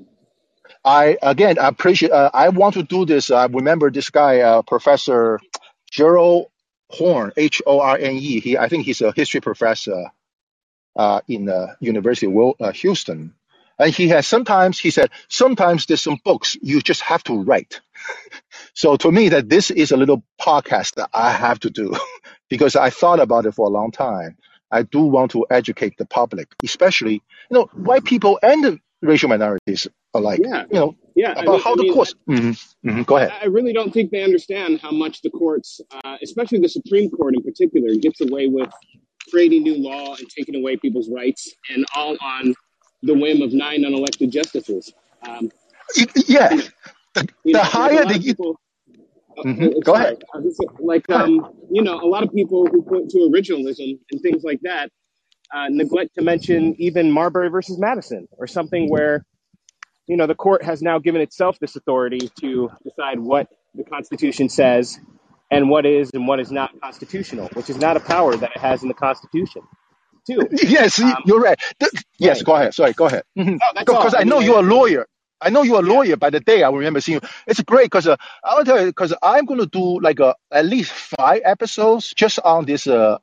I again I appreciate. Uh, I want to do this. I remember this guy, uh, Professor Gerald Horne, H O R N E. He, I think he's a history professor uh, in the University of uh, Houston, and he has sometimes he said sometimes there's some books you just have to write. So to me, that this is a little podcast that I have to do because I thought about it for a long time. I do want to educate the public, especially you know white people and racial minorities alike. Yeah, You know yeah. I about mean, how I the mean, courts. hmm hmm Go ahead. I I really don't think they understand how much the courts, uh, especially the Supreme Court in particular, gets away with creating new law and taking away people's rights, and all on the whim of nine unelected justices. Um, Yeah, you know, the, the know, higher the people. Uh, hmm uh, Go sorry, ahead. I was just saying, like Go ahead. um, you know, a lot of people who point to originalism and things like that uh, neglect to mention even Marbury versus Madison, or something where you know the court has now given itself this authority to decide what the Constitution says and what is and what is not constitutional, which is not a power that it has in the Constitution. Too. Yes, Um, you're right. Th- yes, right. go ahead. Sorry, go ahead. hmm No. Because I know you're a lawyer. I know you're a lawyer by the day I remember seeing you. It's great because uh, I'll tell you because I'm going to do like a, at least five episodes just on this uh,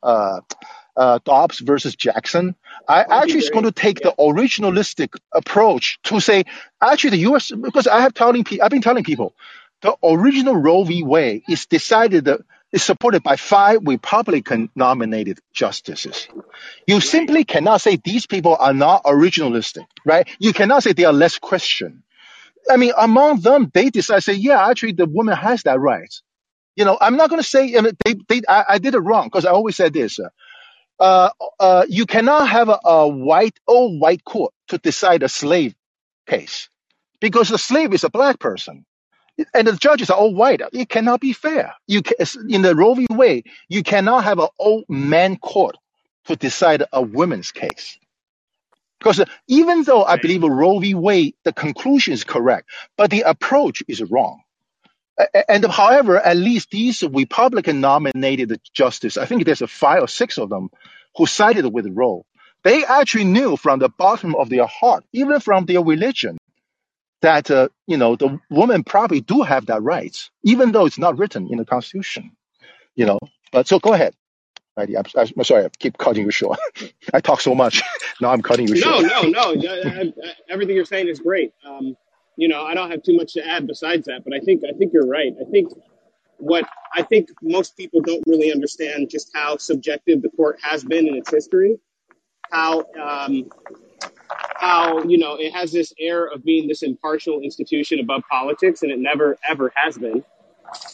uh, uh, Dobbs versus Jackson. I actually is going to take Yeah, the originalistic approach to say actually the U.S. because I have telling pe- I've been telling people the original Roe v. Wade is decided that is supported by five Republican nominated justices. You right. simply cannot say these people are not originalistic, right? You cannot say they are less Christian. I mean, among them, they decide say, yeah, actually, the woman has that right. You know, I'm not going to say I mean, they, they, I, I did it wrong because I always said this. Uh, uh, uh, you cannot have a, a white, old white court to decide a slave case because the slave is a black person and the judges are all white. It cannot be fair. You ca in the Roe v. Wade, you cannot have an old man court to decide a woman's case. Because even though I believe Roe v. Wade, the conclusion is correct, but the approach is wrong. And however, at least these Republican nominated justice, I think there's a five or six of them who sided with Roe. They actually knew from the bottom of their heart, even from their religion, that uh, you know the women probably do have that right, even though it's not written in the Constitution. You know, but so go ahead. Heidi. I'm, I'm sorry, I keep cutting you short. I talk so much. now I'm cutting you No, short. no, no. I- Everything you're saying is great. Um, you know, I don't have too much to add besides that, but I think I think you're right. I think what I think most people don't really understand just how subjective the court has been in its history. How um, how you know it has this air of being this impartial institution above politics, and it never ever has been.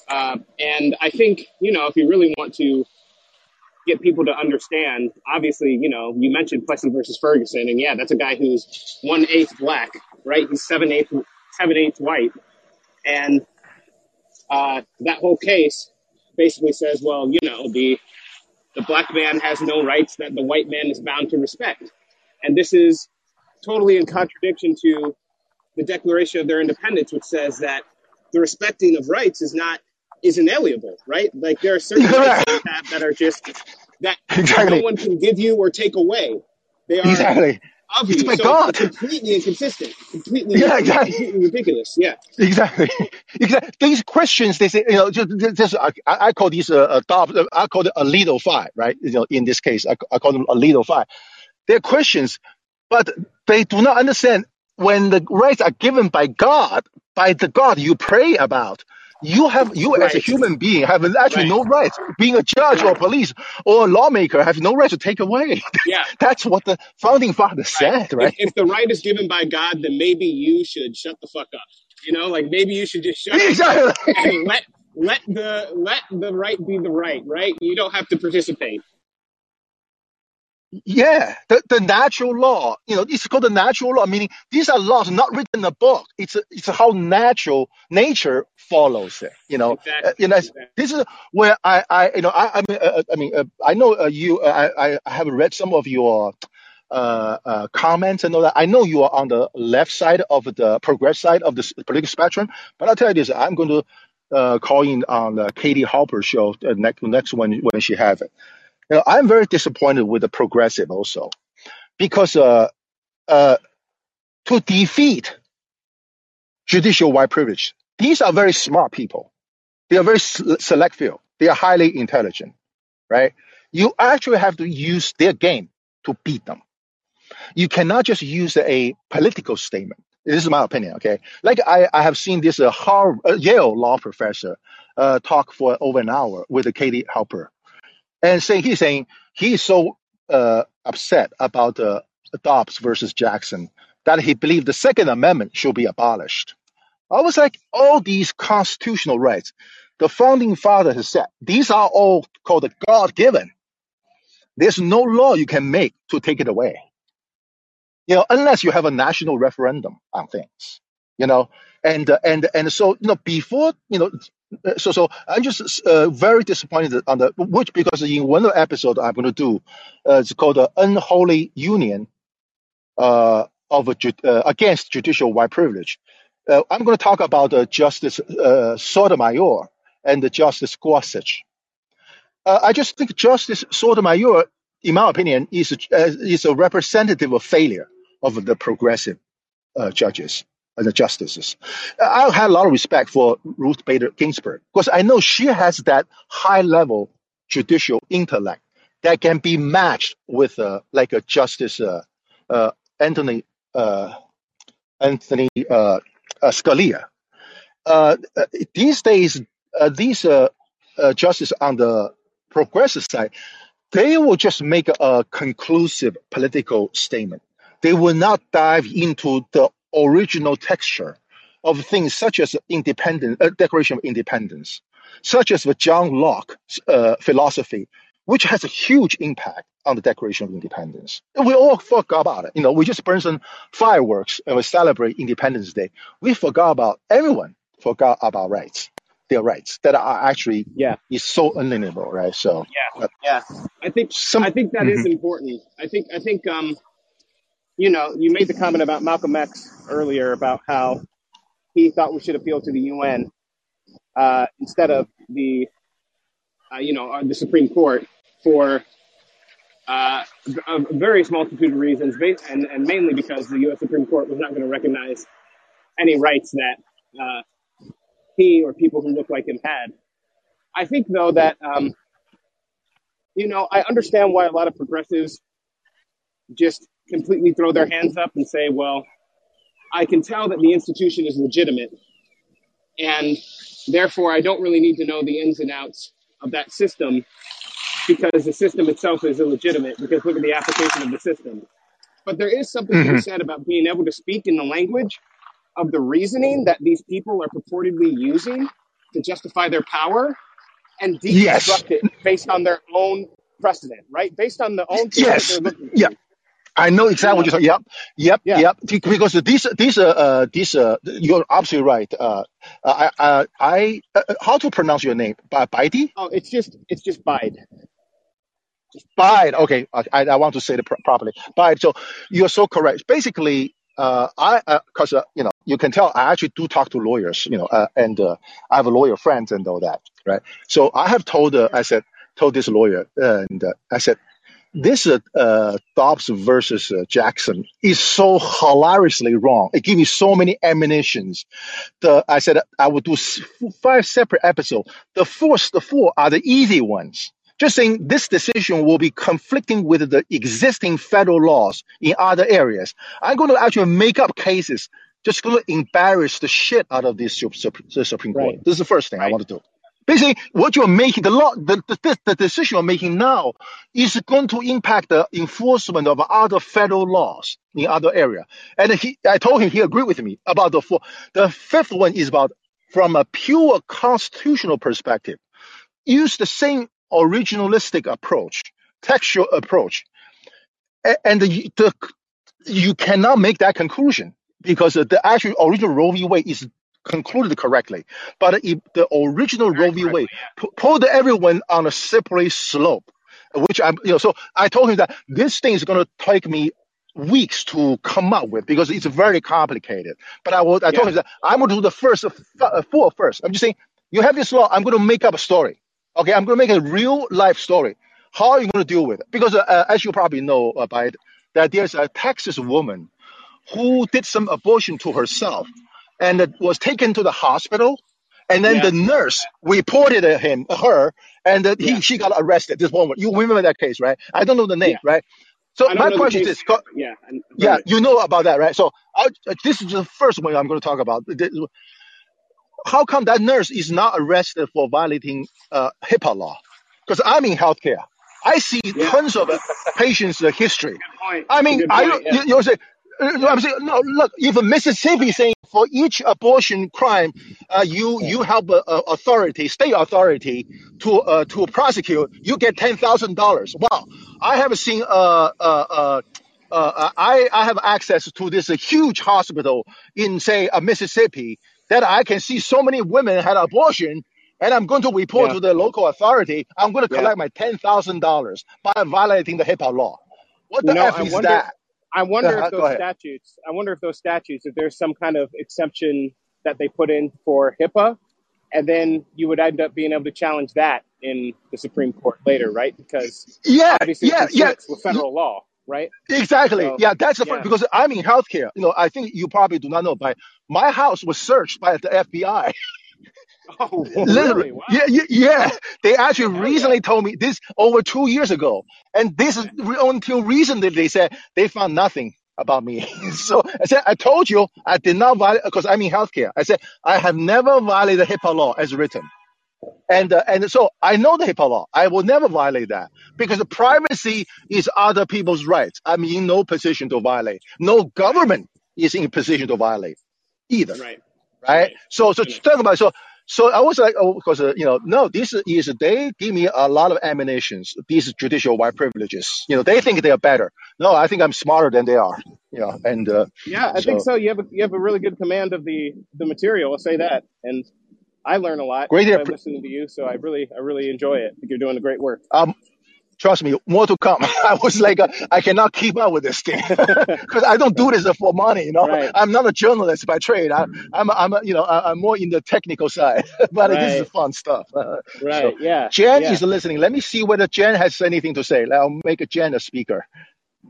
Uh, and I think you know if you really want to get people to understand. Obviously, you know, you mentioned Plessy versus Ferguson, and yeah, that's a guy who's one eighth black, right? He's seven eighth seven eighths white, and uh, that whole case basically says, well, you know, the the black man has no rights that the white man is bound to respect, and this is totally in contradiction to the Declaration of their Independence, which says that the respecting of rights is not is inalienable, right? Like there are certain rights that that are just that no one can give you or take away. They are exactly. of It's you. my So God. completely inconsistent, completely, Yeah, exactly. completely ridiculous. Yeah, Exactly. exactly. These questions, they say, you know, just, just I, I call these uh, adopt, I call it a little five, right? You know, in this case, I, I call them a little five. They're questions, but they do not understand when the rights are given by God, by the God you pray about. You have, you as a human being have actually right, no right. Being a judge or police or a lawmaker have no right to take away. Yeah, That's what the founding fathers right. said, If right? if the right is given by God, then maybe you should shut the fuck up. You know, like maybe you should just shut up and let let the let the right be the right. Right? You don't have to participate. Yeah, the, the natural law, you know, it's called the natural law, meaning these are laws not written in a book. It's it's how natural nature follows it. You know, uh, Exactly. you know, it's- Exactly. this is where I, I you know, I, I mean, uh, I mean, uh, I know uh, you. Uh, I, I have read some of your uh, uh, comments and all that. I know you are on the left side of the progress side of the s- political spectrum, but I'll tell you this: I'm going to uh, call in on the Katie Halper show uh, next next one when she has it. You know, I'm very disappointed with the progressive also because uh, uh, to defeat judicial white privilege, these are very smart people. They are very select few. They are highly intelligent, right? You actually have to use their game to beat them. You cannot just use a political statement. This is my opinion, okay? Like I, I have seen this uh, Harvard, uh, Yale law professor uh, talk for over an hour with Katie Halper and saying he's saying he's so uh, upset about uh, Dobbs versus Jackson that he believed the Second Amendment should be abolished. I was like, all these constitutional rights, the founding father has said these are all called God given. There's no law you can make to take it away. You know, unless you have a national referendum on things. You know, and uh, and and so you know before you know so so I'm just uh, very disappointed on the which because in one of the episode I'm going to do, uh, it's called the unholy union uh, of a, ju- uh, against judicial white privilege. Uh, I'm going to talk about uh, Justice uh, Sotomayor and the Justice Gorsuch. Uh, I just think Justice Sotomayor, in my opinion, is uh, is a representative of failure of the progressive uh, judges the justices. I had a lot of respect for Ruth Bader Ginsburg because I know she has that high level judicial intellect that can be matched with uh, like a Justice uh, uh, Anthony uh, Anthony uh, uh, Scalia. These days, these justices on the progressive side they will just make a conclusive political statement. They will not dive into the original texture of things such as independence, uh, Declaration of Independence, such as the John Locke uh, philosophy, which has a huge impact on the Declaration of Independence. And we all forgot about it. You know, we just burn some fireworks and we celebrate Independence Day. We forgot about everyone forgot about rights, their rights that are actually Yeah, is so unalienable, right? So. yeah, uh, yeah. I think some I think that is Mhm. important. I think I think um you know you made the comment about Malcolm X earlier about how he thought we should appeal to the UN uh, instead of the uh, you know uh, the Supreme Court for uh, various multitude of reasons, and, and mainly because the U.S. Supreme Court was not going to recognize any rights that uh, he or people who look like him had. I think, though, that, um, you know, I understand why a lot of progressives just completely throw their hands up and say, well, I can tell that the institution is legitimate, and therefore I don't really need to know the ins and outs of that system because the system itself is illegitimate because look at the application of the system. But there is something to be hmm said about being able to speak in the language of the reasoning that these people are purportedly using to justify their power and Yes, deconstruct it based on their own precedent, right? Based on the own things that they're yes, yeah. to, I know exactly what you're saying. Yep, yep, Yeah. yep. Because these, these, uh, uh, these, uh, you're absolutely right. Uh, I, I, I uh, uh, how to pronounce your name? Ba- Baidi? Oh, it's just it's just Bide. Bide. Okay, I, I I want to say it pro- properly. Bide. So you're so correct. Basically, uh, I, uh 'cause uh, you know, you can tell I actually do talk to lawyers, you know, uh, and uh, I have a lawyer friends and all that, right? So I have told, uh, I said, told this lawyer, and uh, I said. This uh, uh, Dobbs versus uh, Jackson is so hilariously wrong. It gives me so many ammunitions. The I said I would do five separate episodes. The first, the four are the easy ones. Just saying this decision will be conflicting with the existing federal laws in other areas. I'm going to actually make up cases, just going to embarrass the shit out of this Sup- Sup- the Supreme Court. Right. This is the first thing I want to do. Basically, what you're making, the law, the, the, the decision you're making now is going to impact the enforcement of other federal laws in other area. And he, I told him he agreed with me about the four. The fifth one is about from a pure constitutional perspective, use the same originalistic approach, textual approach, A- and the, the you cannot make that conclusion because the actual original Roe v. Wade is concluded correctly. But if the original Roe v. Wade pu- put everyone on a slippery slope, which I'm, you know, so I told him that this thing is going to take me weeks to come up with because it's very complicated. But I will, I told Yeah. him that I'm going to do the first uh, four first. I'm just saying, you have this law, I'm going to make up a story. Okay, I'm going to make a real life story. How are you going to deal with it? Because uh, uh, as you probably know, uh, by it, that there's a Texas woman who did some abortion to herself and it was taken to the hospital and then Yeah. the nurse reported uh, him her and that he Yeah. she got arrested this woman you remember that case right i don't know the name Yeah. right so my question is Yeah. I- I've heard yeah you know about that right so I, this is the first one i'm going to talk about how come that nurse is not arrested for violating uh, hipaa law because i'm in healthcare i see tons of uh, patients uh, history point. I mean, good I point. you, Yeah. you say. Uh, Yeah. I'm saying no. Look, if Mississippi saying for each abortion crime, uh, you Yeah. you help a, a authority, state authority, to uh, to prosecute, you get ten thousand dollars. Wow, I have seen. Uh, uh, uh, uh, I I have access to this uh, huge hospital in say uh, Mississippi that I can see so many women had abortion. And I'm going to report Yeah. to the local authority. I'm going to Yeah. collect my ten thousand dollars by violating the HIPAA law. What the know, f is wonder. that? I wonder Uh, if those statutes. I wonder if those statutes, if there's some kind of exception that they put in for HIPAA, and then you would end up being able to challenge that in the Supreme Court later, right? Because Yeah, obviously yeah, yeah. with federal law, right? Exactly. So Yeah, that's the first yeah. because I'm in healthcare. You know, I think you probably do not know, but my house was searched by the FBI. Oh, Literally, really? Wow. yeah, yeah, yeah. They actually hell yeah. recently told me this over two years ago, and this is until recently they said they found nothing about me. so I said, I told you I did not violate because I'm in healthcare. I said I have never violated HIPAA law as written, and uh, and so I know the HIPAA law. I will never violate that because the privacy is other people's rights. I'm in no position to violate. No government is in a position to violate either Right. right? Right. So, so talk about so. So I was like, oh, because uh, you know, no, this is they give me a lot of ammunitions. These judicial white privileges, you know, they think they are better. No, I think I'm smarter than they are. You know, and uh, Yeah, I think so so. You have a, you have a really good command of the the material. I'll say that, and I learn a lot greatly, by listening to you. So I really I really enjoy it. You're doing a great work. um, trust me, more to come. I was like, uh, I cannot keep up with this thing because I don't do this for money. You know, right, I'm not a journalist by trade. I, I'm, I'm, a, you know, I, am more in the technical side, but this is fun stuff. Uh, right. so Yeah, Jen yeah. is listening. Let me see whether Jen has anything to say. I'll make a Jen a speaker.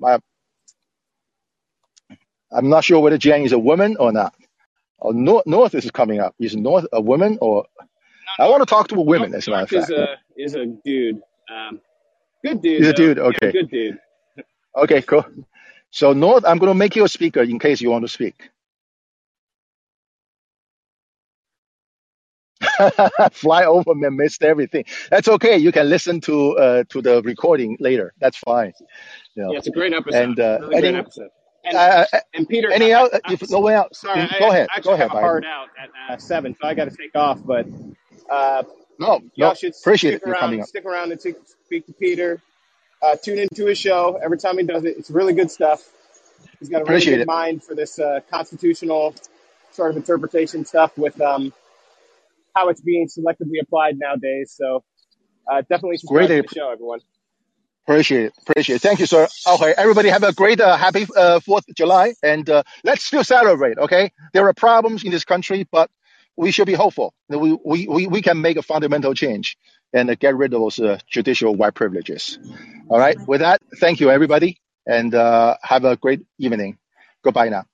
I, I'm not sure whether Jen is a woman or not. Or North, North is coming up. Is North a woman or? I want to talk to a woman, North, as a matter North of is fact. a is a dude. Um, good dude though. dude. Yeah, Okay. good dude. Okay, cool. So North, I'm going to make you a speaker in case you want to speak. Fly over and missed everything. That's okay. You can listen to uh, to the recording later. That's fine. You know. Yeah, it's a great episode. And uh, really great episode. And uh, and Peter, any I, else? I, If no one else, sorry, I, go ahead. I Go actually ahead, have a hard out at uh, seven, so I got to take off. But uh, No, y'all no. should Appreciate stick it. Around, up. stick around and speak, speak to Peter. Uh, tune into his show every time he does it. It's really good stuff. He's got a really good it. mind for this uh, constitutional sort of interpretation stuff with um, how it's being selectively applied nowadays. So uh, definitely subscribe Great. to the show, everyone. Appreciate it. Appreciate it. Thank you, sir. Okay, everybody have a great, uh, happy uh, 4th of July, and uh, let's still celebrate, okay? There are problems in this country, but we should be hopeful. that We, we, we, can make a fundamental change and get rid of those uh, judicial white privileges. All right, with that, thank you, everybody, and uh, have a great evening. Goodbye now.